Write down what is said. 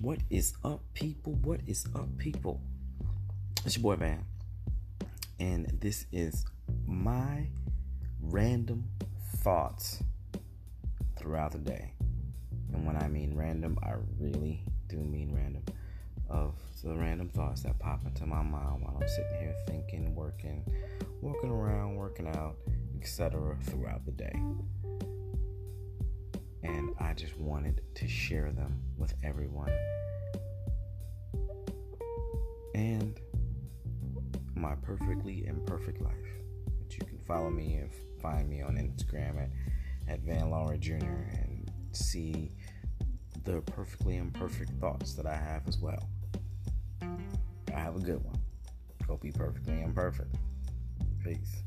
What is up, people? What is up, people? It's your boy Van, and this is my random thoughts throughout the day. And when I mean random, I really do mean random. Of the random thoughts that pop into my mind while I'm sitting here thinking, working, walking around, working out, etc. throughout the day. And I just wanted to share them with everyone. And my perfectly imperfect life. But you can follow me and find me on Instagram at, at Van Laura Jr. and see the perfectly imperfect thoughts that I have as well. I have a good one. Go be perfectly imperfect. Peace.